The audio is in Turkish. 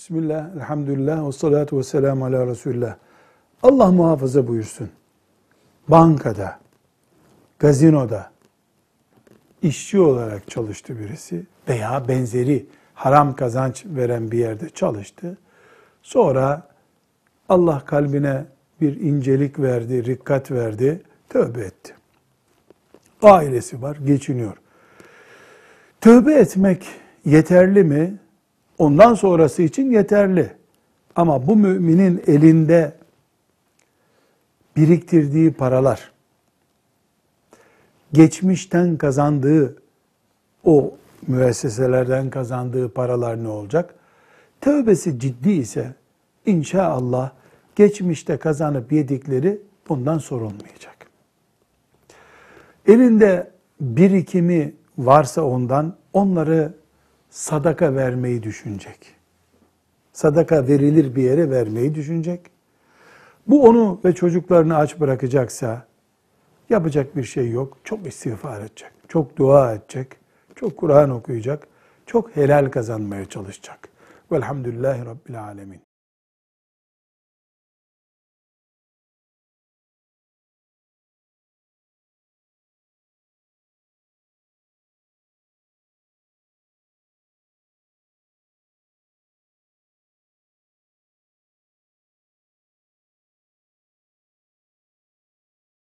Bismillah, elhamdülillah, ve salatu ve selamu ala Resulullah. Allah muhafaza buyursun. Bankada, gazinoda işçi olarak çalıştı birisi veya benzeri haram kazanç veren bir yerde çalıştı. Sonra Allah kalbine bir incelik verdi, rikkat verdi, tövbe etti. Ailesi var, geçiniyor. Tövbe etmek yeterli mi? Ondan sonrası için yeterli. Ama bu müminin elinde biriktirdiği paralar, geçmişten kazandığı o müesseselerden kazandığı paralar ne olacak? Tövbesi ciddi ise inşallah geçmişte kazanıp yedikleri bundan sorulmayacak. Elinde birikimi varsa ondan onları sadaka vermeyi düşünecek. Sadaka verilir bir yere vermeyi düşünecek. Bu onu ve çocuklarını aç bırakacaksa yapacak bir şey yok. Çok istiğfar edecek, çok dua edecek, çok Kur'an okuyacak, çok helal kazanmaya çalışacak. Velhamdülillahi Rabbil Alemin.